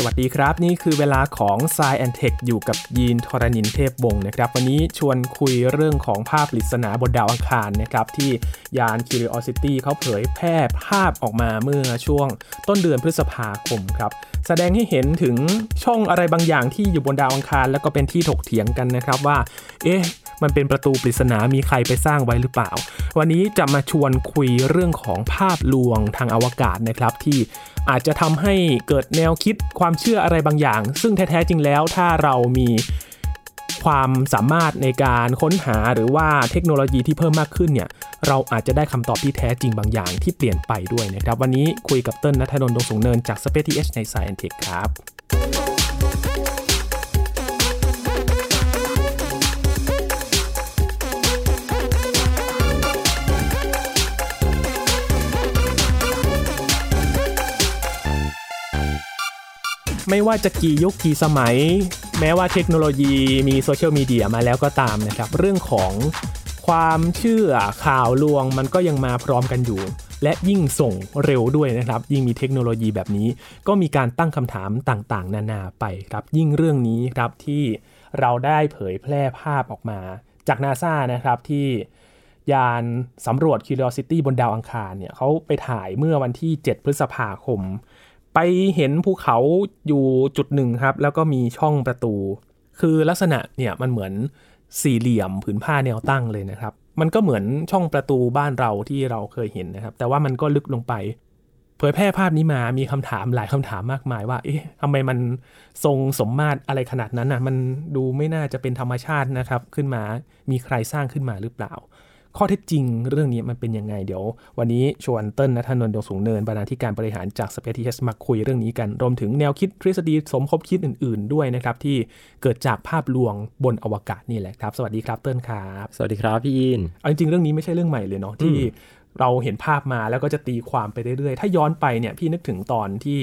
สวัสดีครับ นี่คือเวลาของ s ซแอนเทคอยู่กับยีนทรณินเทพวงศ์นะครับ วันนี้ชวนคุยเรื่องของภาพปริศนาบนดาวอังคารนะครับ ที่ยาน Curiosity เขาเผยแพร่ภาพออกมาเมื่อช่วงต้นเดือนพฤษภาคมครับ แสดงให้เห็นถึงช่องอะไรบางอย่างที่อยู่บนดาวอังคาร แล้วก็เป็นที่ถกเถียงกันนะครับว่า เอ๊ะ มันเป็นประตูปริศนามีใครไปสร้างไว้หรือเปล่า วันนี้จะมาชวนคุยเรื่องของภาพลวงทางอวกาศนะครับที่อาจจะทำให้เกิดแนวคิดความเชื่ออะไรบางอย่าง ซึ่งแท้ๆจริงแล้วถ้าเรามีความสามารถในการค้นหาหรือว่าเทคโนโลยีที่เพิ่มมากขึ้นเนี่ยเราอาจจะได้คำตอบที่แท้จริงบางอย่างที่เปลี่ยนไปด้วยนะครับ วันนี้คุยกับเติ้ลนัทนนท์ดงสงเนินจาก Space TH ใน Science Tech ครับ ไม่ว่าจะกี่ยุคกี่สมัย แม้ว่าเทคโนโลยีมีโซเชียลมีเดียมาแล้วก็ตามนะครับ เรื่องของความเชื่อข่าวลวงมันก็ยังมาพร้อมกันอยู่ และยิ่งส่งเร็วด้วยนะครับ ยิ่งมีเทคโนโลยีแบบนี้ ก็มีการตั้งคำถามต่างๆ นานาไปครับ ยิ่งเรื่องนี้ครับที่เราได้เผยแพร่ภาพออกมา จากนาซานะครับที่ยานสำรวจ Curiosity บนดาวอังคารเนี่ยเขาไปถ่ายเมื่อวันที่ 7 พฤษภาคม ไปเห็นภูเขาอยู่จุดหนึ่งครับ แล้วก็มีช่องประตู คือลักษณะเนี่ยมันเหมือนสี่เหลี่ยมผืนผ้าแนวตั้งเลยนะครับ มันก็เหมือนช่องประตูบ้านเราที่เราเคยเห็นนะครับ แต่ว่ามันก็ลึกลงไป เผยแพร่ภาพนี้มามีคำถามหลายคำถามมากมายว่า เอ๊ะทำไมมันทรงสมมาตรอะไรขนาดนั้นอะ มันดูไม่น่าจะเป็นธรรมชาตินะครับ ขึ้นมา มีใครสร้างขึ้นมาหรือเปล่า ข้อเท็จจริงเรื่องนี้มันเป็นยังไงเดี๋ยว วันนี้ชวนเติ้ลนัทนนท์ดวงสูงเนินบรรณาธิการบริหารจากสเปซทีเอสมาคุยเรื่องนี้กันรวมถึงแนวคิดทฤษฎีสมคบคิดอื่น ๆ ด้วยนะครับที่เกิดจากภาพลวงบนอวกาศนี่แหละครับ สวัสดีครับเติ้ลครับสวัสดีครับพี่ยินเอาจริงๆเรื่องนี้ไม่ใช่เรื่องใหม่เลยเนาะที่เราเห็นภาพมาแล้วก็จะตีความไปเรื่อยๆ ถ้าย้อนไปเนี่ยพี่นึกถึงตอนที่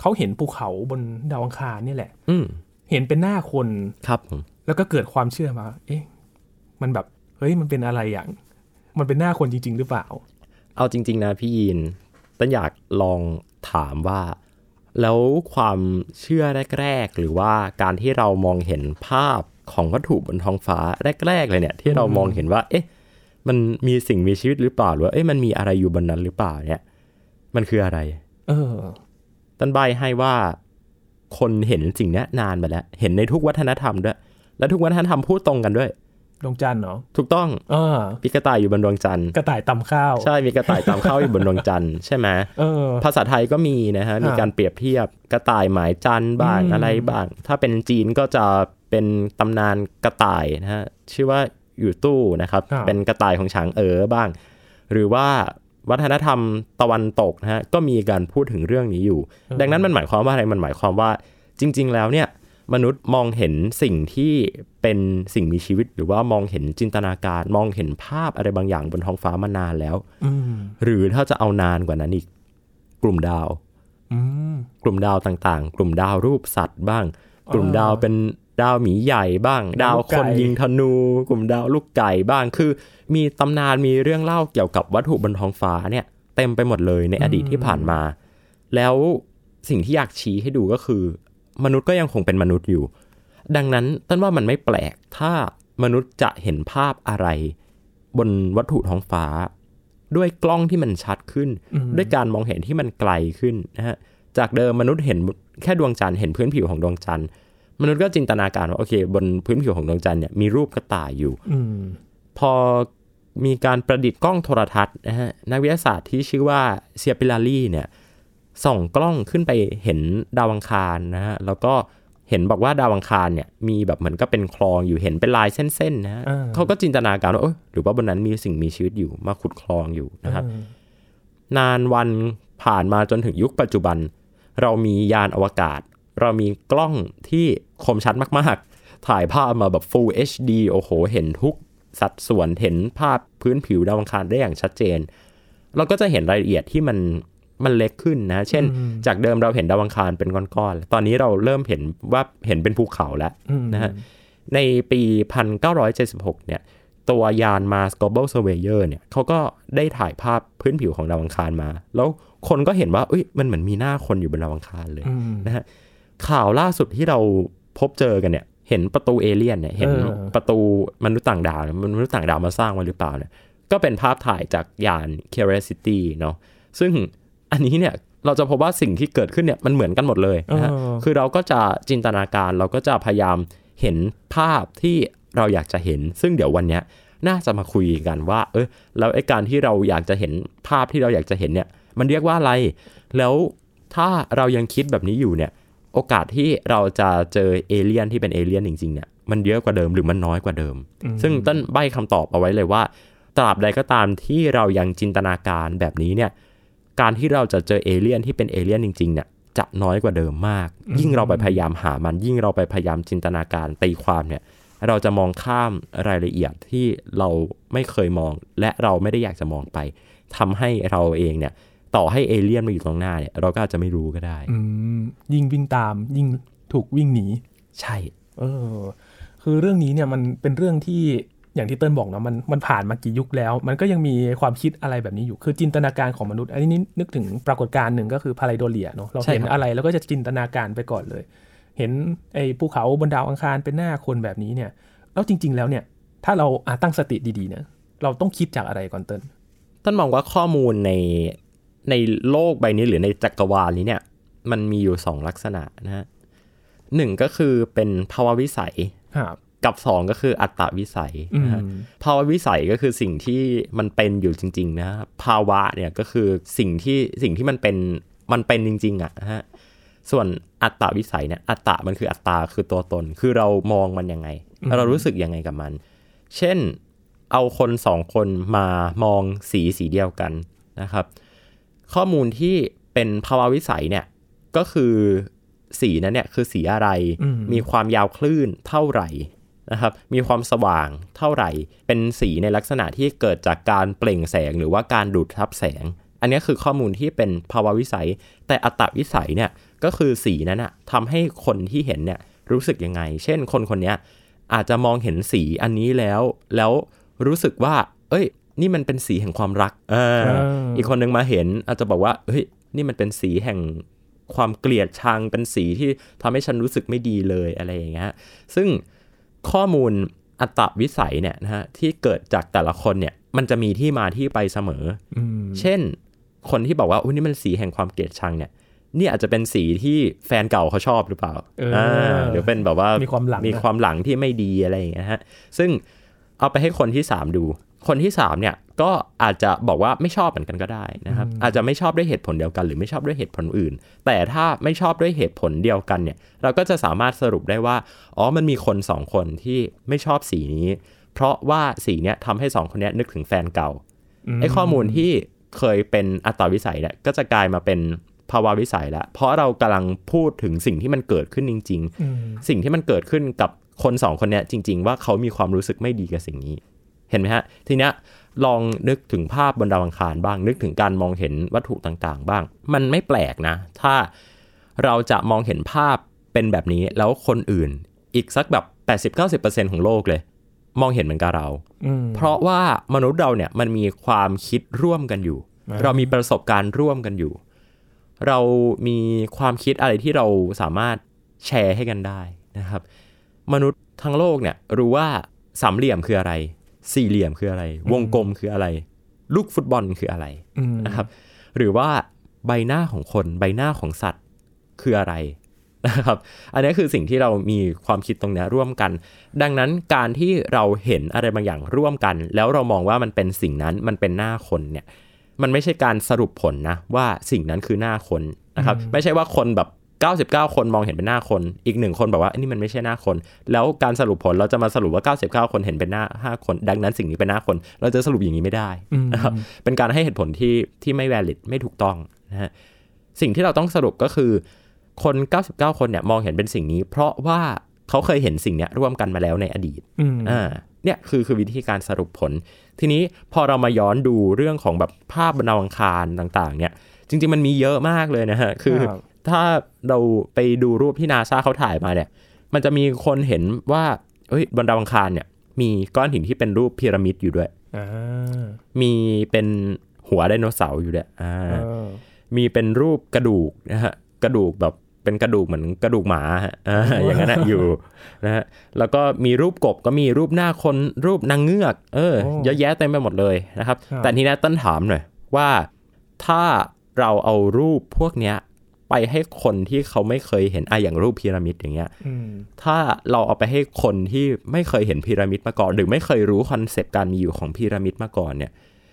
เขาเห็นภูเขาบนดาวอังคารนี่แหละ อืมเห็นเป็นหน้าคนครับผมแล้วก็เกิดความเชื่อมา เอ๊ะ มันแบบ เฮ้ย มันเป็นอะไรอย่าง มันเป็นหน้าคนจริง ๆ หรือเปล่า เอาจริง ๆ นะพี่ยินต้นอยากลองถามว่า แล้วความเชื่อแรก ๆ หรือว่าการที่เรามองเห็นภาพของวัตถุบนท้องฟ้าแรก ๆ เลยเนี่ย ที่เรามองเห็นว่า เอ๊ะ มันมีสิ่งมีชีวิตหรือเปล่า หรือว่าเอ๊ะมันมีอะไรอยู่บนนั้นหรือเปล่าเนี่ย มันคืออะไร เออต้นใบให้ว่าคนเห็นสิ่งเนี้ยนานมาแล้ว เห็นในทุกวัฒนธรรมด้วย และทุกวัฒนธรรมพูดตรงกันด้วย ดวงจันทร์เนาะถูกต้องเออมีกระต่ายอยู่บนดวงจันทร์กระต่ายตำข้าว ใช่มีกระต่ายตามเข้าอยู่บนดวงจันทร์ใช่ไหมเออภาษาไทยก็มีนะฮะมีการเปรียบเทียบกระต่ายหมายจันทร์บ้างอืมอะไรบ้าง ถ้าเป็นจีนก็จะเป็นตำนานกระต่ายนะฮะชื่อว่าอยู่ตู้นะครับครับ เป็นกระต่ายของฉางเอ๋อบ้าง หรือว่าวัฒนธรรมตะวันตกนะฮะก็มีการพูดถึงเรื่องนี้อยู่ ดังนั้นมันหมายความว่าอะไรมันหมายความว่าจริง ๆ แล้วเนี่ย มนุษย์มองเห็นสิ่งที่เป็นสิ่งมีชีวิต หรือว่ามองเห็นจินตนาการ มองเห็นภาพอะไรบางอย่างบนท้องฟ้ามานานแล้วอืมหรือถ้าจะเอานานกว่านั้นอีก กลุ่มดาวอืมกลุ่มดาวต่างๆ กลุ่มดาวรูปสัตว์บ้าง กลุ่มอ่าดาวเป็นดาวหมีใหญ่บ้าง ดาวลูกไก่คนยิงธนู กลุ่มดาวลูกไก่บ้างคือ มีตำนานมีเรื่องเล่าเกี่ยวกับวัตถุบนท้องฟ้าเนี่ย เต็มไปหมดเลยในอดีตที่ผ่านมา แล้วสิ่งที่อยากชี้ให้ดูก็คือ มนุษย์ก็ยังคงเป็นมนุษย์อยู่ ดังนั้นต้นว่ามันไม่แปลก ถ้ามนุษย์จะเห็นภาพอะไร บนวัตถุท้องฟ้า ด้วยกล้องที่มันชัดขึ้น ด้วยการมองเห็นที่มันไกลขึ้นนะฮะจากเดิมมนุษย์เห็นแค่ดวงจันทร์เห็นพื้นผิวของดวงจันทร์มนุษย์ก็จินตนาการว่าโอเค บนพื้นผิวของดวงจันทร์เนี่ยมีรูปกระต่ายอยู่อืมพอมีการประดิษฐ์กล้องโทรทัศน์นะฮะนักวิทยาศาสตร์ที่ชื่อว่าเซียปิลารีเนี่ย ส่องกล้องขึ้นไปเห็นดาวอังคารนะฮะแล้วก็เห็นบอกว่าดาวอังคารเนี่ยมีแบบเหมือนก็เป็นคลองอยู่เห็นเป็นลายเส้นๆนะฮะอ่าเขาก็จินตนาการว่าเอยหรือว่าบนนั้นมีสิ่งมีชีวิตอยู่มาขุดคลองอยู่นะครับเออนานวันผ่านมาจนถึงยุคปัจจุบัน เรามียานอวกาศ เรามีกล้องที่คมชัดมากๆ ถ่ายภาพมาแบบ Full HD โอ้โห เห็นทุกสัดส่วนเห็นภาพพื้นผิวดาวอังคารได้อย่างชัดเจน เราก็จะเห็นรายละเอียดที่มัน มันเล็กขึ้นนะ เช่น จากเดิมเราเห็นดาวอังคารเป็นก้อนๆ ตอนนี้เราเริ่มเห็นว่าเห็นเป็นภูเขาแล้วอืมนะฮะ ในปี 1976 เนี่ย ตัวยาน Mars Global Surveyor เนี่ยเขาก็ได้ถ่ายภาพพื้นผิวของดาวอังคารมา แล้วคนก็เห็นว่าเอ้ยมันเหมือนมีหน้าคนอยู่บนดาวอังคารเลยอืมนะฮะ ข่าวล่าสุดที่เราพบเจอกันเนี่ย เห็นประตูเอเลี่ยนเนี่ย เห็นเออประตูมนุษย์ต่างดาวเนี่ยมนุษย์ต่างดาวมาสร้างมาหรือเปล่าเนี่ย ก็เป็นภาพถ่ายจากยาน Curiosity เนาะ ซึ่ง อันนี้เนี่ยเราจะพบว่าสิ่งที่เกิดขึ้นเนี่ยมันเหมือนกันหมดเลยนะฮะเออคือเราก็จะจินตนาการเราก็จะพยายามเห็นภาพที่เราอยากจะเห็น ซึ่งเดี๋ยววันเนี้ยน่าจะมาคุยกันว่า เออแล้วไอ้การที่เราอยากจะเห็นภาพที่เราอยากจะเห็นเนี่ย มันเรียกว่าอะไร แล้วถ้าเรายังคิดแบบนี้อยู่เนี่ย โอกาสที่เราจะเจอเอเลี่ยนที่เป็นเอเลี่ยนจริงๆเนี่ยมันเยอะกว่าเดิมหรือมันน้อยกว่าเดิม ซึ่งต้นใบคำตอบเอาไว้เลยว่าตราบใดก็ตามที่เรายังจินตนาการแบบนี้เนี่ย การที่เราจะเจอเอเลี่ยนที่เป็นเอเลี่ยนจริงๆเนี่ยจะน้อยกว่าเดิมมาก ยิ่งเราไปพยายามหามัน ยิ่งเราไปพยายามจินตนาการตีความเนี่ย เราจะมองข้ามรายละเอียดที่เราไม่เคยมอง และเราไม่ได้อยากจะมองไปทำให้เราเองเนี่ย ต่อให้เอเลี่ยนมาอยู่ตรงหน้าเนี่ย เราก็อาจจะไม่รู้ก็ได้อืมยิ่งวิ่งตาม ยิ่งถูกวิ่งหนี ใช่ เออ คือเรื่องนี้เนี่ยมันเป็นเรื่องที่ อย่างที่เติ้ลบอกเนาะมันมันผ่านมากี่ยุคแล้ว มันก็ยังมีความคิดอะไรแบบนี้อยู่คือจินตนาการของมนุษย์ อันนี้นึกถึงปรากฏการณ์หนึ่งก็คือพาไลโดเลียเนาะเราเห็นอะไรแล้วก็จะจินตนาการไปก่อนเลย เห็นไอ้ภูเขาบนดาวอังคารเป็นหน้าคนแบบนี้เนี่ยแล้วจริง ๆ แล้วเนี่ย ถ้าเราอะตั้งสติดีๆเนี่ยเราต้องคิดจากอะไรก่อนเติ้ลต้นมองว่าข้อมูลในในโลกใบนี้หรือในจักรวาลนี้เนี่ย มันมีอยู่สองลักษณะนะฮะหนึ่งก็คือเป็นภาวะวิสัยครับ กับสองก็คืออัตตวิสัยนะฮะอืมภาวะวิสัยก็คือสิ่งที่มันเป็นอยู่จริง ๆ นะ ภาวะเนี่ยก็คือสิ่งที่สิ่งที่มันเป็นมันเป็นจริง ๆอะนะฮะส่วนอัตตวิสัยเนี่ยอัตตะมันคืออัตตาคือตัวตน คือเรามองมันยังไง เรารู้สึกยังไงกับมัน เช่นเอาคนสองคนมามองสีสีเดียวกันนะครับ ข้อมูลที่เป็นภาวะวิสัยเนี่ยก็คือสีนั้นเนี่ยคือสีอะไรอืมมีความยาวคลื่นเท่าไหร่ นะครับมีความสว่างเท่าไหร่ เป็นสีในลักษณะที่เกิดจากการเปล่งแสงหรือว่าการดูดซับแสง อันนี้คือข้อมูลที่เป็นภาวะวิสัย แต่อัตตวิสัยเนี่ยก็คือสีนั้นอะทำให้คนที่เห็นเนี่ยรู้สึกยังไง เช่นคนคนเนี้ยอาจจะมองเห็นสีอันนี้แล้ว แล้วรู้สึกว่า เอ้ย นี่มันเป็นสีแห่งความรักอ่าอ่าอีกคนนึงมาเห็นอาจจะบอกว่าเฮ้ยนี่มันเป็นสีแห่งความเกลียดชังเป็นสีที่ทำให้ฉันรู้สึกไม่ดีเลยอะไรอย่างเงี้ยซึ่ง ข้อมูลอัตวิสัยเนี่ยนะฮะที่เกิดจากแต่ละคนเนี่ย มันจะมีที่มาที่ไปเสมออืมเช่น คนที่บอกว่าอุ้ยนี่มันสีแห่งความเกลียดชังเนี่ยนี่อาจจะเป็นสีที่แฟนเก่าเขาชอบหรือเปล่าเอออ่าหรือเป็นแบบว่ามีความหลังมีนะความหลังที่ไม่ดีอะไรอย่างเงี้ยฮะซึ่งเอาไปให้คนที่สามดู คนที่สามเนี่ยก็อาจจะบอกว่าไม่ชอบเหมือนกันก็ได้นะครับ อาจจะไม่ชอบด้วยเหตุผลเดียวกัน หรือไม่ชอบด้วยเหตุผลอื่น แต่ถ้าไม่ชอบด้วยเหตุผลเดียวกันเนี่ย เราก็จะสามารถสรุปได้ว่า อ๋อ มันมีคนสองคนที่ไม่ชอบสีนี้ เพราะว่าสีเนี้ยทำให้สองคนเนี้ยนึกถึงแฟนเก่า ไอ้ข้อมูลที่เคยเป็นอัตตาวิสัยเนี่ย ก็จะกลายมาเป็นภาวะวิสัยแล้ว เพราะเรากำลังพูดถึงสิ่งที่มันเกิดขึ้นจริงอืมๆสิ่งที่มันเกิดขึ้นกับคนสองคนเนี้ยจริง ๆ ว่าเขามีความรู้สึกไม่ดีกับสิ่งนี้ เห็นไหมฮะ ทีเนี้ยลองนึกถึงภาพบนดาวอังคารบ้าง นึกถึงการมองเห็นวัตถุต่างๆ บ้าง มันไม่แปลกนะ ถ้าเราจะมองเห็นภาพเป็นแบบนี้แล้วคนอื่น อีกสักแบบ 80-90%ของโลกเลย มองเห็นเหมือนกับเราอืมเพราะว่ามนุษย์เราเนี่ยมันมีความคิดร่วมกันอยู่อ่าเรามีประสบการณ์ร่วมกันอยู่ เรามีความคิดอะไรที่เราสามารถแชร์ให้กันได้นะครับ มนุษย์ทั้งโลกเนี่ยรู้ว่าสามเหลี่ยมคืออะไร สี่เหลี่ยมคืออะไร วงกลมคืออะไร ลูกฟุตบอลคืออะไรอืมนะครับ หรือว่าใบหน้าของคนใบหน้าของสัตว์คืออะไรนะครับ อันนี้คือสิ่งที่เรามีความคิดตรงเนี้ยร่วมกัน ดังนั้นการที่เราเห็นอะไรบางอย่างร่วมกัน แล้วเรามองว่ามันเป็นสิ่งนั้นมันเป็นหน้าคนเนี่ย มันไม่ใช่การสรุปผลนะว่าสิ่งนั้นคือหน้าคนนะครับ ไม่ใช่ว่าคนแบบ 99 คนมองเห็นเป็นหน้าคน อีกหนึ่งคนบอกว่าอันนี้มันไม่ใช่หน้าคน แล้วการสรุปผลเราจะมาสรุปว่า 99 คนเห็นเป็นหน้า 5 คน ดังนั้นสิ่งนี้เป็นหน้าคน เราจะสรุปอย่างนี้ไม่ได้อืมนะครับเป็นการให้เหตุผลที่ที่ไม่ valid ไม่ถูกต้องนะฮะสิ่งที่เราต้องสรุปก็คือ คน 99 คนเนี่ยมองเห็นเป็นสิ่งนี้ เพราะว่าเขาเคยเห็นสิ่งเนี้ยร่วมกันมาแล้วในอดีตอืมอ่าเนี่ยคือคือวิธีการสรุปผล ทีนี้พอเรามาย้อนดูเรื่องของแบบภาพบนดาวอังคารต่าง ๆ เนี่ย จริง ๆ มันมีเยอะมากเลยนะฮะ คือครับ ถ้าเราไปดูรูปที่นาซาเขาถ่ายมาเนี่ย มันจะมีคนเห็นว่าเอ้ยบนดาวอังคารเนี่ย มีก้อนหินที่เป็นรูปพีระมิดอยู่ด้วยอ่ามีเป็นหัวไดโนเสาร์อยู่ด้วยอ่าเออมีเป็นรูปกระดูกนะฮะกระดูกแบบเเป็นกระดูกเหมือนกระดูกหมาฮะอ่าอย่างนั้นนะอยู่นะฮะแล้วก็มีรูปกบก็มีรูปหน้าคนรูปนางเงือก เออโอ้เยอะแยะเต็มไปหมดเลยนะครับครับ แต่ทีนี้ต้นถามหน่อยว่าถ้าเราเอารูปพวกเนี้ย ไปให้คนที่เขาไม่เคยเห็นอะอย่างรูปพีระมิดอย่างเงี้ยอืมถ้าเราเอาไปให้คนที่ไม่เคยเห็นพีระมิดมาก่อน หรือไม่เคยรู้ concept การมีอยู่ของพีระมิดมาก่อนเนี่ย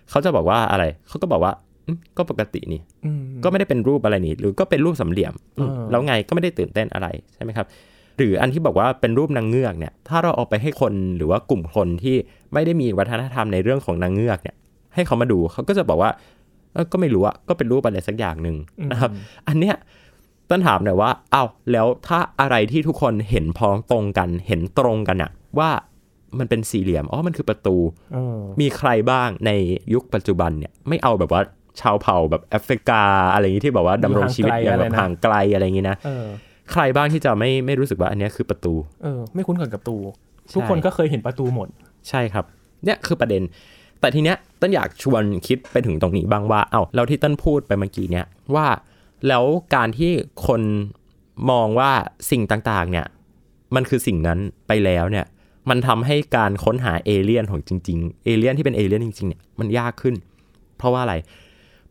เขาจะบอกว่าอะไร เขาก็บอกว่าอืมก็ปกตินี่อืมก็ไม่ได้เป็นรูปอะไรนี่ หรือก็เป็นรูปสามเหลี่ยมอืมเออแล้วไงก็ไม่ได้ตื่นเต้นอะไรใช่ไหมครับหรืออันที่บอกว่าเป็นรูปนางเงือกเนี่ย ถ้าเราเอาไปให้คนหรือว่ากลุ่มคนที่ไม่ได้มีวัฒนธรรมในเรื่องของนางเงือกเนี่ย ให้เขามาดูเขาก็จะบอกว่าเออ ก็ไม่รู้อะก็เป็นรูปอะไรสักอย่างหนึ่งนะครับ อันเนี้ยต้นถามหน่อยว่าอ้าวแล้วถ้าอะไรที่ทุกคนเห็นพ้องตรงกัน เห็นตรงกันอะว่ามันเป็นสี่เหลี่ยมอ๋อมันคือประตูเออมีใครบ้างในยุคปัจจุบันเนี่ยไม่เอาแบบว่าชาวเผ่าแบบแอฟริกา อะไรอย่างนี้ที่แบบว่าดำรงชีวิตอย่างแบบห่างไกลอะไรอย่างนี้นะเออใครบ้างที่จะไม่ไม่รู้สึกว่าอันเนี้ยคือประตู เออ ไม่คุ้นกับประตูใช่ทุกคนก็เคยเห็นประตูหมด ใช่ครับ เนี่ยคือประเด็น แต่ทีเนี้ยต้นอยากชวนคิดไปถึงตรงนี้บ้างว่า เอ้าแล้วที่ต้นพูดไปเมื่อกี้เนี่ยว่าแล้วการที่คนมองว่าสิ่งต่างๆ เนี่ยมันคือสิ่งนั้นไปแล้วเนี่ย มันทำให้การค้นหาเอเลี่ยนของจริง ๆ เอเลี่ยนที่เป็นเอเลี่ยนจริงๆเนี่ยมันยากขึ้น เพราะว่าอะไร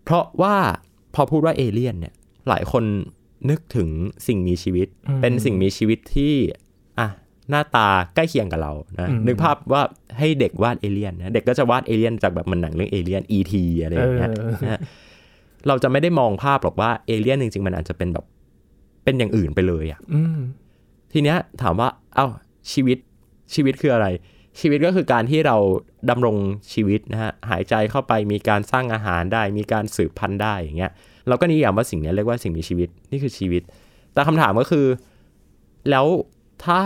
เพราะว่าพอพูดว่าเอเลี่ยนเนี่ยหลายคนนึกถึงสิ่งมีชีวิตอืมเป็นสิ่งมีชีวิตที่อะหน้าตาใกล้เคียงกับเรานะอืมนึกภาพว่า ให้เด็กวาดเอเลี่ยนนะเด็กก็จะวาดเอเลี่ยนจากแบบมันหนังเรื่องเอเลี่ยน E.T. อะไรอย่างเงี้ยเออนะฮะเราจะไม่ได้มองภาพหรอกว่าเอเลี่ยนจริงๆ มันอาจจะเป็นแบบเป็นอย่างอื่นไปเลยอะอืมทีเนี้ยถามว่า เอ้าชีวิตชีวิตคืออะไร ชีวิตก็คือการที่เราดำรงชีวิตนะฮะหายใจเข้าไปมีการสร้างอาหารได้ มีการสืบพันธุ์ได้อย่างเงี้ยเราก็นิยามว่าสิ่งเนี้ยเรียกว่าสิ่งมีชีวิตนี่คือชีวิต แต่คำถามก็คือ แล้วถ้า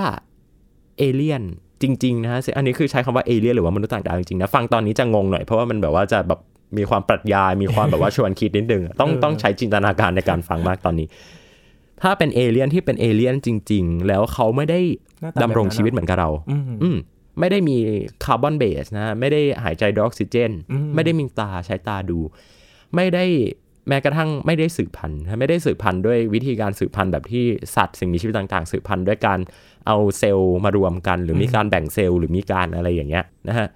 เอเลี่ยน จริงๆนะฮะอันนี้คือใช้คำว่าเอเลี่ยนหรือว่ามนุษย์ต่างดาวจริงๆนะฟังตอนนี้จะงงหน่อยเพราะว่ามันแบบว่าจะแบบมีความปรัชญา มีความแบบว่าชวนคิดนิดนึงอะต้องเออต้องใช้จินตนาการในการฟังมากตอนนี้ ถ้าเป็นเอเลี่ยนที่เป็นเอเลี่ยนจริง ๆ แล้วเขาไม่ได้หน้าตาดำรงแบบนั้นอะชีวิตเหมือนกับเรา อืมอืมไม่ได้มี carbon base นะ ไม่ได้หายใจด้วยออกซิเจนอืมไม่ได้มีตาใช้ตาดู ไม่ได้ แม้กระทั่งไม่ได้สืบพันธุ์นะไม่ได้สืบพันธุ์ด้วยวิธีการสืบพันธุ์แบบที่สัตว์สิ่งมีชีวิตต่างๆ สืบพันธุ์ด้วยการเอาเซลล์มารวมกัน หรือมีการแบ่งเซลล์หรือมีการอะไรอย่างเงี้ยนะฮะ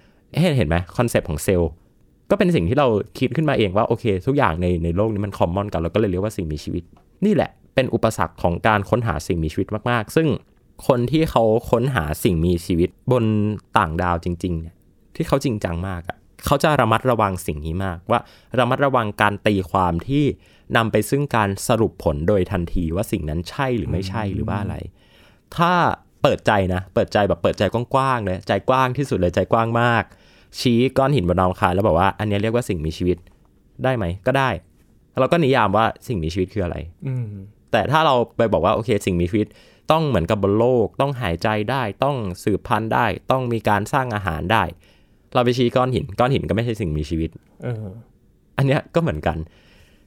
เห็นเห็นไหม concept ของเซลล์ก็เป็นสิ่งที่เราคิดขึ้นมาเองว่าโอเค ทุกอย่างในในโลกนี้มัน common กันเราก็เลยเรียกว่าสิ่งมีชีวิต นี่แหละเป็นอุปสรรคของการค้นหาสิ่งมีชีวิตมากๆ ซึ่งคนที่เขาค้นหาสิ่งมีชีวิตบนต่างดาวจริงๆเนี่ยที่เขาจริงจังมากอะ เขาจะระมัดระวังสิ่งนี้มากว่าระมัดระวังการตีความที่นำไปซึ่งการสรุปผลโดยทันทีว่าสิ่งนั้นใช่หรือไม่ใช่หรือว่าอะไร ถ้าเปิดใจนะ เปิดใจแบบเปิดใจกว้างๆเลยใจกว้างที่สุดเลยใจกว้างมาก ชี้ก้อนหินบนดาวอังคารแล้วบอกว่า อันเนี้ยเรียกว่าสิ่งมีชีวิตได้ไหมก็ได้เราก็นิยามว่าสิ่งมีชีวิตคืออะไรอืมแต่ถ้าเราไปบอกว่าโอเค สิ่งมีชีวิตต้องเหมือนกับบนโลก ต้องหายใจได้ ต้องสืบพันธุ์ได้ ต้องมีการสร้างอาหารได้ เราไปชี้ก้อนหิน ก้อนหินก็ไม่ใช่สิ่งมีชีวิตเอออันเนี้ยก็เหมือนกัน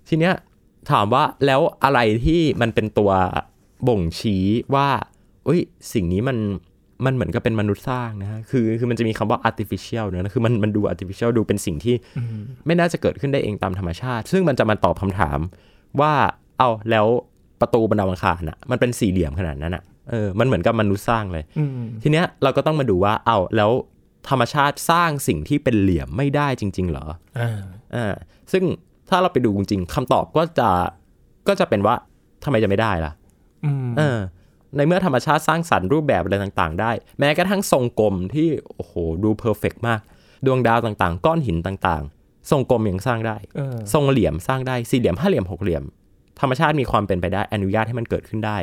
ทีเนี้ยถามว่าแล้วอะไรที่มันเป็นตัวบ่งชี้ว่าเอ้ยสิ่งนี้มันมันเหมือนกับเป็นมนุษย์สร้างนะฮะคือคือมันจะมีคำว่า artificial เนอะคือมันมันดู artificial ดูเป็นสิ่งที่อืมไม่น่าจะเกิดขึ้นได้เองตามธรรมชาติ ซึ่งมันจะมาตอบคำถามว่าเอาแล้วประตูบนดาวอังคารน่ะมันเป็นสี่เหลี่ยมขนาดนั้นอะเออมันเหมือนกับมนุษย์สร้างเลยอืมทีเนี้ยเราก็ต้องมาดูว่าเอาแล้ว ธรรมชาติสร้างสิ่งที่เป็นเหลี่ยมไม่ได้จริง ๆ เหรออ่าอ่าซึ่งถ้าเราไปดูจริงๆคำตอบก็จะก็จะเป็นว่าทำไมจะไม่ได้ล่ะอืมเออในเมื่อธรรมชาติสร้างสรรค์รูปแบบอะไรต่างๆ ได้ แม้กระทั่งทรงกลมที่โอ้โหดูเพอร์เฟกมาก ดวงดาวต่างๆ ก้อนหินต่างๆ ทรงกลมยังสร้างได้เออทรงเหลี่ยมสร้างได้สี่เหลี่ยมห้าเหลี่ยมหกเหลี่ยม ธรรมชาติมีความเป็นไปได้อนุญาตให้มันเกิดขึ้นได้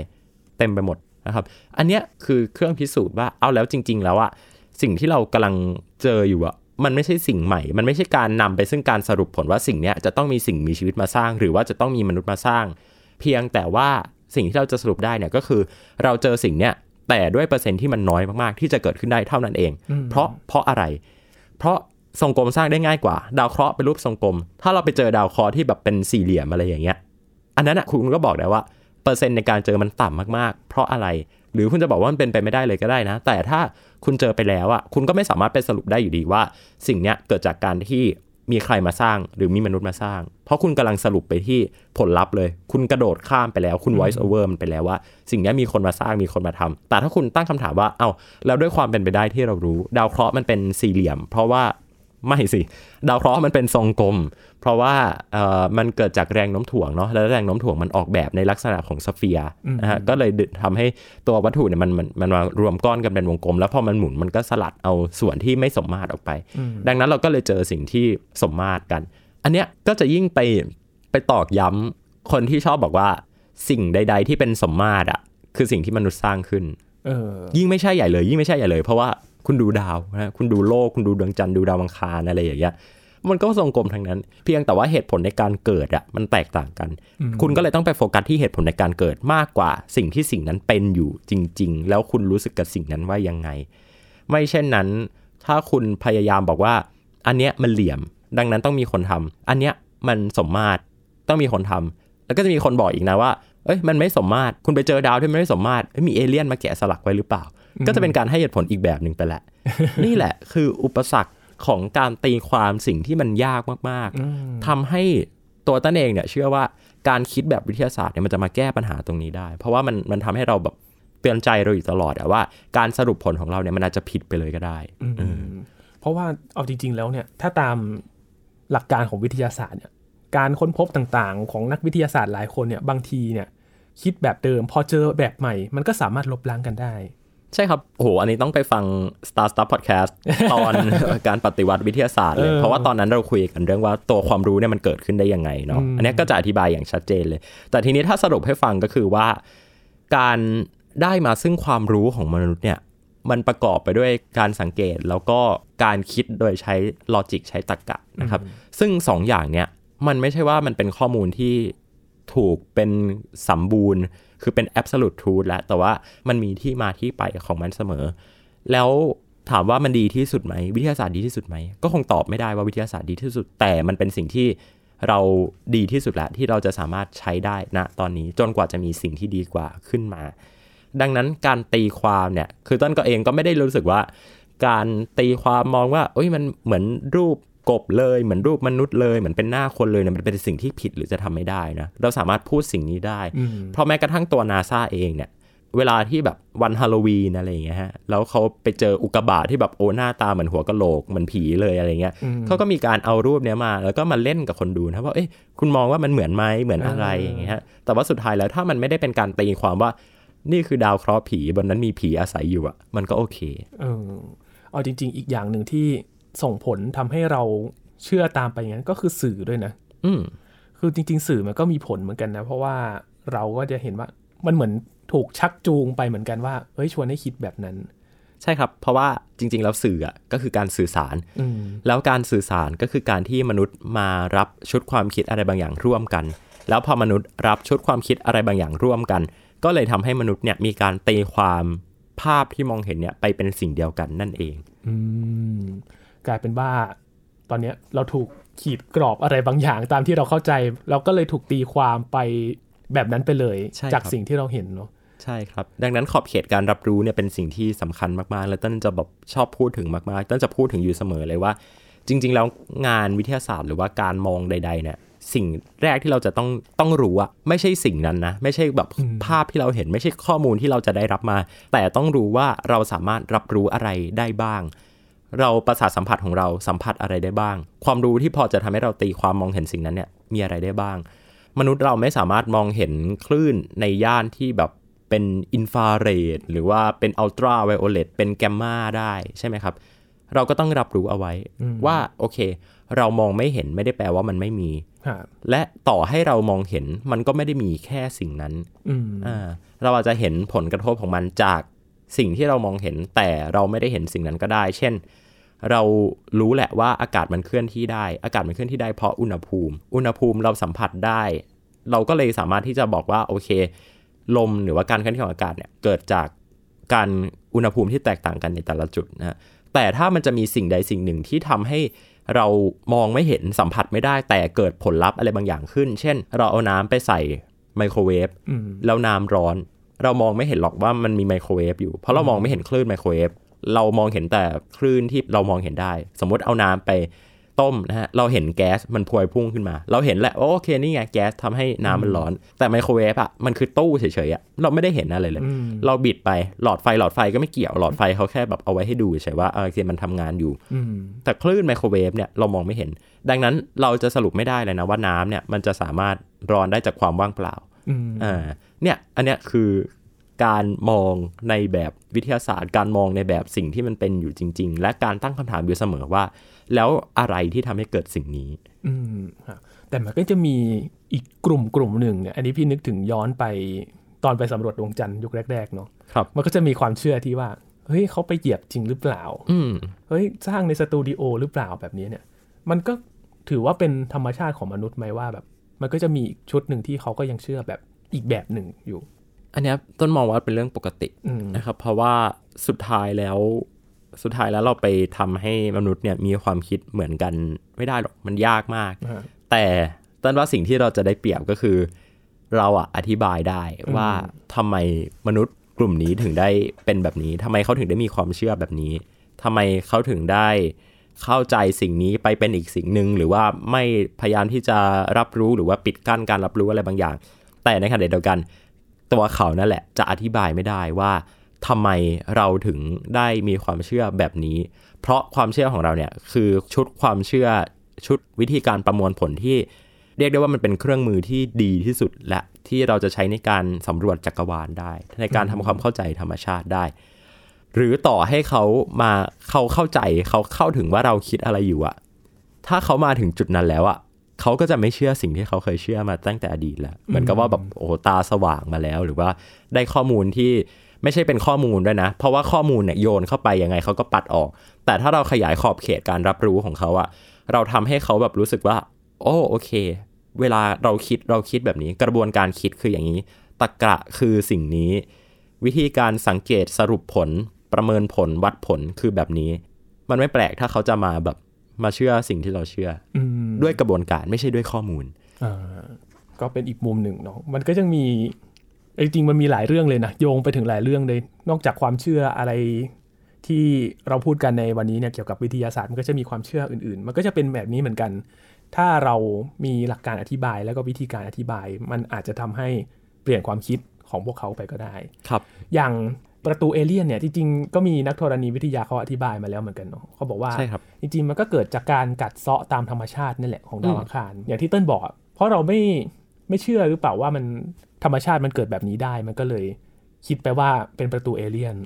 เต็มไปหมดนะครับ อันเนี้ยคือเครื่องพิสูจน์ว่าเอาแล้วจริง ๆ แล้วอะ สิ่งที่เรากำลังเจออยู่อะมันไม่ใช่สิ่งใหม่ มันไม่ใช่การนำไปซึ่งการสรุปผลว่าสิ่งเนี้ยจะต้องมีสิ่งมีชีวิตมาสร้าง หรือว่าจะต้องมีมนุษย์มาสร้าง เพียงแต่ว่าสิ่งที่เราจะสรุปได้เนี่ยก็คือ เราเจอสิ่งเนี้ยแต่ด้วยเปอร์เซ็นต์ที่มันน้อยมากๆ ที่จะเกิดขึ้นได้เท่านั้นเองอืมเพราะเพราะอะไร เพราะทรงกลมสร้างได้ง่ายกว่า ดาวเคราะห์เป็นรูปทรงกลม ถ้าเราไปเจอดาวเคราะห์ที่แบบเป็นสี่เหลี่ยมอะไรอย่างเงี้ย อันนั้นอะคุณก็บอกได้ว่าเปอร์เซ็นต์ในการเจอมันต่ำมากๆ เพราะอะไร หรือคุณจะบอกว่ามันเป็นไปไม่ได้เลยก็ได้นะ แต่ถ้าคุณเจอไปแล้วอะคุณก็ไม่สามารถไปสรุปได้อยู่ดีว่า สิ่งเนี้ยเกิดจากการที่มีใครมาสร้างหรือมีมนุษย์มาสร้าง เพราะคุณกำลังสรุปไปที่ผลลัพธ์เลย คุณกระโดดข้ามไปแล้วคุณ voice over มันไปแล้วว่า สิ่งนี้มีคนมาสร้างมีคนมาทำแต่ถ้าคุณตั้งคำถามว่าเอา้าแล้วด้วยความเป็นไปได้ที่เรารู้ ดาวเคราะห์มันเป็นสี่เหลี่ยม เพราะว่า ไม่สิ ดาวเคราะห์มันเป็นทรงกลม เพราะว่าเอ่อมันเกิดจากแรงโน้มถ่วงเนาะแล้วแรงโน้มถ่วงมันออกแบบในลักษณะของสเฟียร์นะฮะก็เลยทำให้ตัววัตถุเนี่ยมันมันมันมารวมก้อนกันเป็นวงกลม แล้วพอมันหมุนมันก็สลัดเอาส่วนที่ไม่สมมาตรออกไป ดังนั้นเราก็เลยเจอสิ่งที่สมมาตรกัน อันเนี้ยก็จะยิ่งไปไปตอกย้ำคนที่ชอบบอกว่าสิ่งใด ๆ ที่เป็นสมมาตรอะคือสิ่งที่มนุษย์สร้างขึ้นเออยิ่งไม่ใช่ใหญ่เลย ยิ่งไม่ใช่ใหญ่เลย เพราะว่า คุณดูดาวนะคุณดูโลก คุณดูดวงจันทร์ดูดาวอังคารอะไรอย่างเงี้ยมันก็ทรงกลมทั้งนั้น เพียงแต่ว่าเหตุผลในการเกิดอะมันแตกต่างกัน คุณก็เลยต้องไปโฟกัสที่เหตุผลในการเกิดมากกว่า สิ่งที่สิ่งนั้นเป็นอยู่จริง ๆ แล้วคุณรู้สึกกับสิ่งนั้นว่ายังไง ไม่เช่นนั้น ถ้าคุณพยายามบอกว่า อันเนี้ยมันเหลี่ยม ดังนั้นต้องมีคนทำอันเนี้ยมันสมมาตรต้องมีคนทำแล้วก็จะมีคนบอกอีกนะว่า เอ้ยมันไม่สมมาตรคุณไปเจอดาวที่มันไม่สมมาตรเอ้ยมีเอเลี่ยนมาแกะสลักไว้หรือเปล่า ก็จะเป็นการให้เหตุผลอีกแบบหนึ่งไปแหละ นี่แหละคืออุปสรรคของการตีความสิ่งที่มันยากมากๆทำให้ตัวตั้นเองเนี่ยเชื่อว่าการคิดแบบวิทยาศาสตร์เนี่ยมันจะมาแก้ปัญหาตรงนี้ได้ เพราะว่ามันมันทำให้เราแบบเตือนใจเราอยู่ตลอดอะว่าการสรุปผลของเราเนี่ยมันอาจจะผิดไปเลยก็ได้เพราะว่าเอาจริง ๆ แล้วเนี่ยถ้าตามหลักการของวิทยาศาสตร์เนี่ยการค้นพบต่างๆ ของนักวิทยาศาสตร์หลายคนเนี่ยบางทีเนี่ยคิดแบบเดิม พอเจอแบบใหม่ มันก็สามารถลบล้างกันได้ ใช่ครับโอ้โหอันนี้ต้องไปฟัง Star Stuff Podcast ตอนการปฏิวัติวิทยาศาสตร์เลยเออเพราะว่าตอนนั้นเราคุยกันเรื่องว่าตัวความรู้เนี่ยมันเกิดขึ้นได้ยังไงเนาะอันนี้ก็จะอธิบายอย่างชัดเจนเลย แต่ทีนี้ถ้าสรุปให้ฟังก็คือว่า การได้มาซึ่งความรู้ของมนุษย์เนี่ยมันประกอบไปด้วยการสังเกตแล้วก็การคิดโดยใช้ลอจิกใช้ตรรกะนะครับ ซึ่งสองอย่างเนี่ยมันไม่ใช่ว่ามันเป็นข้อมูลที่ถูกเป็นสมบูรณ์ คือเป็น absolute truth แล้วแต่ว่ามันมีที่มาที่ไปของมันเสมอ แล้วถามว่ามันดีที่สุดไหม วิทยาศาสตร์ดีที่สุดไหม ก็คงตอบไม่ได้ว่าวิทยาศาสตร์ดีที่สุด แต่มันเป็นสิ่งที่เราดีที่สุดแล้วที่เราจะสามารถใช้ได้ณตอนนี้จนกว่าจะมีสิ่งที่ดีกว่าขึ้นมา ดังนั้นการตีความเนี่ย คือต้นก็เองก็ไม่ได้รู้สึกว่า การตีความมองว่าเอ้ยมันเหมือนรูป กบเลยเหมือนรูปมนุษย์เลยเหมือนเป็นหน้าคนเลยเนี่ยมันเป็นสิ่งที่ผิดหรือจะทำไม่ได้นะเราสามารถพูดสิ่งนี้ได้ เพราะแม้กระทั่งตัวนาซาเองเนี่ยเวลาที่แบบวันฮาโลวีนอะไรอย่างเงี้ยฮะแล้วเขาไปเจออุกกาบาตที่แบบโอ้หน้าตาเหมือนหัวกะโหลกเหมือนผีเลยอะไรเงี้ยเขาก็มีการเอารูปเนี้ยมา แล้วก็มาเล่นกับคนดูนะว่าเอ้ยคุณมองว่ามันเหมือนไหมเหมือนอะไรอย่างเงี้ยฮะแต่ว่าสุดท้ายแล้วถ้ามันไม่ได้เป็นการตีความว่านี่คือดาวเคราะห์ผีบนนั้นมีผีอาศัยอยู่อะมันก็โอเคเออเอาจริง ๆ อีกอย่างหนึ่งที่ ส่งผลทำให้เราเชื่อตามไปอย่างนั้นก็คือสื่อด้วยนะ อืมคือจริง ๆ สื่อมันก็มีผลเหมือนกันนะ เพราะว่าเราก็จะเห็นว่ามันเหมือนถูกชักจูงไปเหมือนกันว่าเฮ้ยชวนให้คิดแบบนั้น ใช่ครับ เพราะว่าจริง ๆ แล้วสื่ออะก็คือการสื่อสารอืมแล้วการสื่อสารก็คือการที่มนุษย์มารับชุดความคิดอะไรบางอย่างร่วมกัน แล้วพอมนุษย์รับชุดความคิดอะไรบางอย่างร่วมกัน ก็เลยทำให้มนุษย์เนี่ยมีการตีความภาพที่มองเห็นเนี่ยไปเป็นสิ่งเดียวกันนั่นเอง อืม กลายเป็นว่าตอนเนี้ยเราถูกขีดกรอบอะไรบางอย่างตามที่เราเข้าใจ เราก็เลยถูกตีความไปแบบนั้นไปเลยใช่จากครับสิ่งที่เราเห็นเนาะใช่ครับ ดังนั้นขอบเขตการรับรู้เนี่ยเป็นสิ่งที่สำคัญมากๆ แล้วต้นจะแบบชอบพูดถึงมากๆต้นจะพูดถึงอยู่เสมอเลยว่า จริง ๆ แล้วงานวิทยาศาสตร์หรือว่าการมองใด ๆ เนี่ยสิ่งแรกที่เราจะต้องต้องรู้อะไม่ใช่สิ่งนั้นนะ ไม่ใช่แบบภาพที่เราเห็นไม่ใช่ข้อมูลที่เราจะได้รับมา แต่ต้องรู้ว่าเราสามารถรับรู้อะไรได้บ้าง เราประสาทสัมผัสของเราสัมผัสอะไรได้บ้าง ความรู้ที่พอจะทำให้เราตีความมองเห็นสิ่งนั้นเนี่ยมีอะไรได้บ้าง มนุษย์เราไม่สามารถมองเห็นคลื่นในย่านที่แบบเป็นอินฟราเรดหรือว่าเป็นอัลตราไวโอเลตเป็นแกมมาได้ใช่ไหมครับ เราก็ต้องรับรู้เอาไว้ว่าโอเค เรามองไม่เห็นไม่ได้แปลว่ามันไม่มีครับและต่อให้เรามองเห็นมันก็ไม่ได้มีแค่สิ่งนั้นอืมอ่าเราอาจจะเห็นผลกระทบของมันจากสิ่งที่เรามองเห็นแต่เราไม่ได้เห็นสิ่งนั้นก็ได้ เช่น เรารู้แหละว่าอากาศมันเคลื่อนที่ได้ อากาศมันเคลื่อนที่ได้เพราะอุณหภูมิ อุณหภูมิเราสัมผัสได้ เราก็เลยสามารถที่จะบอกว่าโอเค ลมหรือว่าการเคลื่อนที่ของอากาศเนี่ยเกิดจากการอุณหภูมิที่แตกต่างกันในแต่ละจุดนะแต่ถ้ามันจะมีสิ่งใดสิ่งหนึ่งที่ทำให้เรามองไม่เห็นสัมผัสไม่ได้ แต่เกิดผลลัพธ์อะไรบางอย่างขึ้น เช่น เราเอาน้ำไปใส่ไมโครเวฟแล้วน้ำร้อน เรามองไม่เห็นหรอกว่ามันมีไมโครเวฟอยู่ เพราะเรามองไม่เห็นคลื่นไมโครเวฟ เรามองเห็นแต่คลื่นที่เรามองเห็นได้ สมมติเอาน้ำไปต้มนะฮะ เราเห็นแก๊สมันพวยพุ่งขึ้นมา เราเห็นแหละว่าโอเคนี่ไงแก๊สทำให้น้ำมันร้อน แต่ไมโครเวฟอะมันคือตู้เฉยๆอะเราไม่ได้เห็นอะไรเลยอืมเราบิดไปหลอดไฟหลอดไฟก็ไม่เกี่ยวหลอดไฟเขาแค่แบบเอาไว้ให้ดูเฉยๆว่าเออโอเคมันทำงานอยู่อืมแต่คลื่นไมโครเวฟเนี่ยเรามองไม่เห็น ดังนั้นเราจะสรุปไม่ได้เลยนะว่าน้ำเนี่ยมันจะสามารถร้อนได้จากความว่างเปล่าอืมอ่าเนี่ยอันเนี้ยคือ การมองในแบบวิทยาศาสตร์ การมองในแบบสิ่งที่มันเป็นอยู่จริง ๆ และการตั้งคำถามอยู่เสมอว่า แล้วอะไรที่ทำให้เกิดสิ่งนี้ อืมครับแต่มันก็จะมีอีกกลุ่มกลุ่มหนึ่งเนี่ย อันนี้พี่นึกถึงย้อนไปตอนไปสำรวจดวงจันทร์ยุคแรกๆเนาะครับ มันก็จะมีความเชื่อที่ว่า เฮ้ยเขาไปเหยียบจริงหรือเปล่า อืมเฮ้ยสร้างในสตูดิโอหรือเปล่าแบบนี้เนี่ย มันก็ถือว่าเป็นธรรมชาติของมนุษย์ไหมว่าแบบ มันก็จะมีอีกชุดหนึ่งที่เขาก็ยังเชื่อแบบอีกแบบหนึ่งอยู่ อันเนี้ยต้นมองว่าเป็นเรื่องปกติอืมนะครับ เพราะว่าสุดท้ายแล้ว สุดท้ายแล้วเราไปทำให้มนุษย์เนี่ยมีความคิดเหมือนกันไม่ได้หรอกมันยากมากฮะแต่ต้นว่าสิ่งที่เราจะได้เปรียบก็คือ เราอะอธิบายได้ว่าทำไมมนุษย์กลุ่มนี้ถึงได้เป็นแบบนี้ทำไมเขาถึงได้มีความเชื่อแบบนี้ทำไมเขาถึงได้เข้าใจสิ่งนี้ไปเป็นอีกสิ่งหนึ่งหรือว่าไม่พยายามที่จะรับรู้หรือว่าปิดกั้นการรับรู้อะไรบางอย่าง แต่ในขณะเดียวกัน ตัวเขานั่นแหละจะอธิบายไม่ได้ว่าทำไมเราถึงได้มีความเชื่อแบบนี้ เพราะความเชื่อของเราเนี่ยคือชุดความเชื่อชุดวิธีการประมวลผลที่เรียกได้ว่ามันเป็นเครื่องมือที่ดีที่สุดและที่เราจะใช้ในการสำรวจจักรวาลได้ ในการทำความเข้าใจธรรมชาติได้ หรือต่อให้เขามาเขาเข้าใจเขาเข้าถึงว่าเราคิดอะไรอยู่อะถ้าเขามาถึงจุดนั้นแล้วอะ เขาก็จะไม่เชื่อสิ่งที่เขาเคยเชื่อมาตั้งแต่อดีตแล้วเหมือนกับว่าแบบโอ้โหตาสว่างมาแล้ว หรือว่าได้ข้อมูลที่ไม่ใช่เป็นข้อมูลด้วยนะ เพราะว่าข้อมูลเนี่ยโยนเข้าไปยังไงเขาก็ปัดออก แต่ถ้าเราขยายขอบเขตการรับรู้ของเขาอะเราทำให้เขาแบบรู้สึกว่า โอ้โอเค เวลาเราคิดเราคิดแบบนี้ กระบวนการคิดคืออย่างนี้ตรกกะคือสิ่งนี้ วิธีการสังเกตสรุปผลประเมินผลวัดผลคือแบบนี้ มันไม่แปลกถ้าเขาจะมาแบบ มาเชื่อสิ่งที่เราเชื่ออืมด้วยกระบวนการไม่ใช่ด้วยข้อมูลอ่าก็เป็นอีกมุมหนึ่งเนาะมันก็ยังมีจริงๆมันมีหลายเรื่องเลยนะโยงไปถึงหลายเรื่องเลย นอกจากความเชื่ออะไรที่เราพูดกันในวันนี้เนี่ยเกี่ยวกับวิทยาศาสตร์มันก็จะมีความเชื่ออื่นๆ มันก็จะเป็นแบบนี้เหมือนกัน ถ้าเรามีหลักการอธิบายแล้วก็วิธีการอธิบาย มันอาจจะทำให้เปลี่ยนความคิดของพวกเขาไปก็ได้ ครับ อย่าง ประตูเอเลี่ยนเนี่ยจริงๆก็มีนักธรณีวิทยาเขาอธิบายมาแล้วเหมือนกันเนาะเขาบอกว่าใช่ครับจริงๆมันก็เกิดจากการกัดเซาะตามธรรมชาตินั่นแหละของดาวอังคาร อย่างที่เติ้ลบอกอะเพราะเราไม่ไม่เชื่อหรือเปล่าว่ามันธรรมชาติมันเกิดแบบนี้ได้มันก็เลยคิดไปว่าเป็นประตูเอเลี่ยน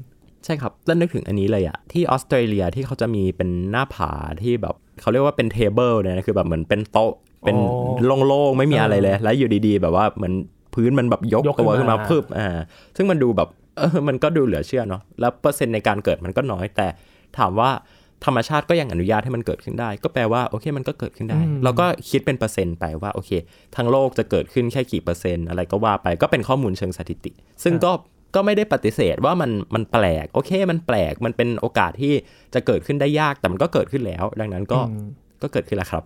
ใช่ครับแล้วนึกถึงอันนี้เลยอะที่ออสเตรเลียที่เขาจะมีเป็นหน้าผาที่แบบเขาเรียกว่าเป็น table เนี่ยนะคือแบบเหมือนเป็นโต๊ะเป็นอ๋โล่งๆไม่มีอะไรเลย แล้วอยู่ดีๆ แบบว่าเหมือนพื้นมันแบบยกยกขึ้นตัวขึ้นมามาพึบอ่าซึ่งมันดูแบบ เออมันก็ดูเหลือเชื่อเนาะแล้วเปอร์เซ็นต์ในการเกิดมันก็น้อย แต่ถามว่าธรรมชาติก็ยังอนุญาตให้มันเกิดขึ้นได้ ก็แปลว่าโอเคมันก็เกิดขึ้นได้ เราก็คิดเป็นเปอร์เซ็นต์ไปว่าโอเค ทั้งโลกจะเกิดขึ้นแค่กี่เปอร์เซ็นต์อะไรก็ว่าไปก็เป็นข้อมูลเชิงสถิติ ซึ่งก็ก็ไม่ได้ปฏิเสธว่ามันมันแปลกโอเค มันแปลกมันเป็นโอกาสที่จะเกิดขึ้นได้ยากแต่มันก็เกิดขึ้นแล้ว ดังนั้นก็ก็เกิดขึ้นแล้วครับ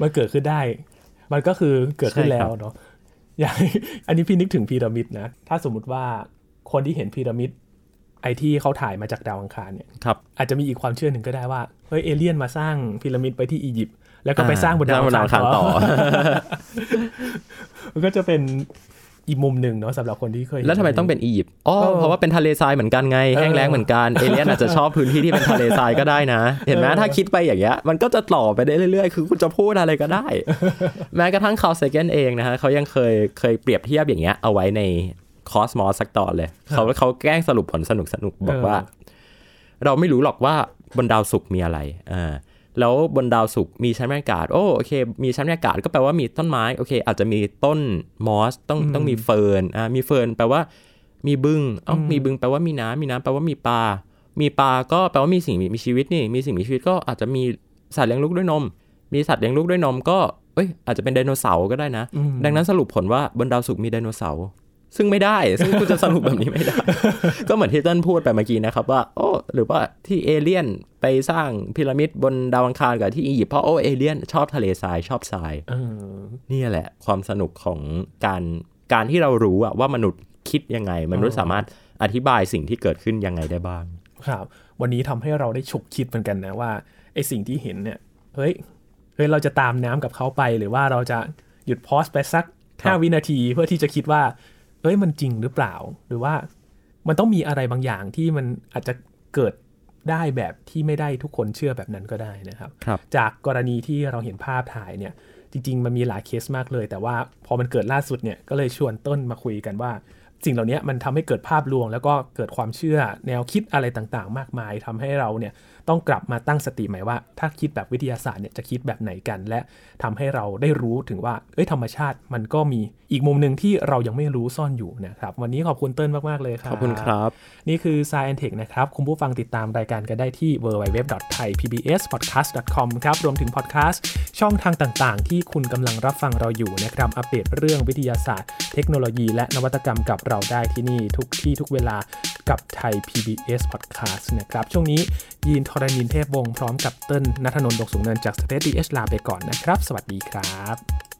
มันเกิดขึ้นได้ มันก็คือเกิดขึ้นใช่แล้ครัวบเนาะ อย่างอันนี้พี่นึกถึงพีระมิดนะ ถ้าสมมุติว่าคนที่เห็นพีระมิดไอที่เขาถ่ายมาจากดาวอังคารเนี่ยครับอาจจะมีอีกความเชื่อหนึ่งก็ได้ว่าเฮ้ยเอเลี่ยนมาสร้างพีระมิดไปที่อียิปต์แล้วก็ไปสร้างบนดาวสร้างบนดาวอัอังงคาคารรต่ต่ออมันก็จะเป็น อีกมุมหนึ่งเนาะสำหรับคนที่เคยเห็นแล้วทำไมต้องเป็นอียิปต์อ๋อเออเพราะว่าเป็นทะเลทรายเหมือนกันไงเออแห้งแล้งเหมือนกันเอเลี่ยนอาจจะชอบพื้นที่ที่เป็นทะเลทรายก็ได้นะ เห็นไหมเออถ้าคิดไปอย่างเงี้ยมันก็จะต่อไปได้เรื่อยๆ คือคุณจะพูดอะไรก็ได้ แม้กระทั่ง Carl Sagan เองนะฮะเขายังเคยเคยเปรียบเทียบอย่างเงี้ยเอาไว้ในคอสมอสสักตอนเลยเขาเขาแกล้งสรุปผลสนุกสนุกๆบอกว่า เราไม่รู้หรอกว่าบนดาวศุกร์มีอะไรอ่า แล้วบนดาวศุกร์มีชั้นบรรยากาศ โอ้โอเค มีชั้นบรรยากาศก็แปลว่ามีต้นไม้โอเค อาจจะมีต้นมอสต้องต้องมีเฟิร์นอ่ามีเฟิร์นแปลว่ามีบึงเอ้ามีบึงแปลว่ามีน้ำมีน้ำแปลว่ามีปลา มีปลาก็แปลว่ามีสิ่งมีชีวิตนี่ มีสิ่งมีชีวิตก็อาจจะมีสัตว์เลี้ยงลูกด้วยนม มีสัตว์เลี้ยงลูกด้วยนมก็เอ้ยอาจจะเป็นไดโนเสาร์ก็ได้นะอืมดังนั้นสรุปผลว่าบนดาวศุกร์มีไดโนเสาร์ ซึ่งไม่ได้ ซึ่งคุณจะสรุปแบบนี้ไม่ได้ ก็เหมือนที่เต้นพูดไปเมื่อกี้นะครับว่า โอ้ หรือว่าที่เอเลี่ยนไปสร้างพีระมิดบนดาวอังคารกับที่อียิปต์เพราะโอ้เอเลี่ยนชอบทะเลทรายชอบทรายเออนี่แหละ ความสนุกของการการที่เรารู้อะว่ามนุษย์คิดยังไง มนุษย์สามารถอธิบายสิ่งที่เกิดขึ้นยังไงได้บ้าง ครับ วันนี้ทำให้เราได้ฉุกคิดเหมือนกันนะว่าไอสิ่งที่เห็นเนี่ยเฮ้ยเฮ้ยเราจะตามน้ำกับเขาไปหรือว่าเราจะหยุดพอสไปสักครับห้าวินาทีเพื่อที่จะคิดว่า เอ้ยมันจริงหรือเปล่า หรือว่ามันต้องมีอะไรบางอย่างที่มันอาจจะเกิดได้แบบที่ไม่ได้ทุกคนเชื่อแบบนั้นก็ได้นะครับครับจากกรณีที่เราเห็นภาพถ่ายเนี่ยจริง ๆ มันมีหลายเคสมากเลย แต่ว่าพอมันเกิดล่าสุดเนี่ยก็เลยชวนต้นมาคุยกันว่า สิ่งเหล่านี้มันทำให้เกิดภาพลวง แล้วก็เกิดความเชื่อแนวคิดอะไรต่างๆ มากมายทำให้เราเนี่ย ต้องกลับมาตั้งสติใหม่ว่า ถ้าคิดแบบวิทยาศาสตร์เนี่ยจะคิดแบบไหนกัน และทำให้เราได้รู้ถึงว่า เอ้ยธรรมชาติมันก็มีอีกมุมหนึ่งที่เรายังไม่รู้ซ่อนอยู่นะครับวันนี้ขอบคุณเติ้ลมากๆเลยครับขอบคุณครับ นี่คือ Science Tech นะครับคุณผู้ฟังติดตามรายการกันได้ที่ www.thaipbspodcast.com ครับรวมถึงพอดแคสต์ช่องทางต่างๆ ที่คุณกำลังรับฟังเราอยู่นะครับอัปเดตเรื่องวิทยาศาสตร์ เทคโนโลยีและนวัตกรรมกับเราได้ที่นี่ทุกที่ทุกเวลากับไทย PBS Podcast นะครับช่วงนี้ยีนทรณินเทพวงศ์พร้อมกับเติ้ลนัทนนท์ดกสูงเนินจากสเต a t Edge ลาไปก่อนนะครับ สวัสดีครับ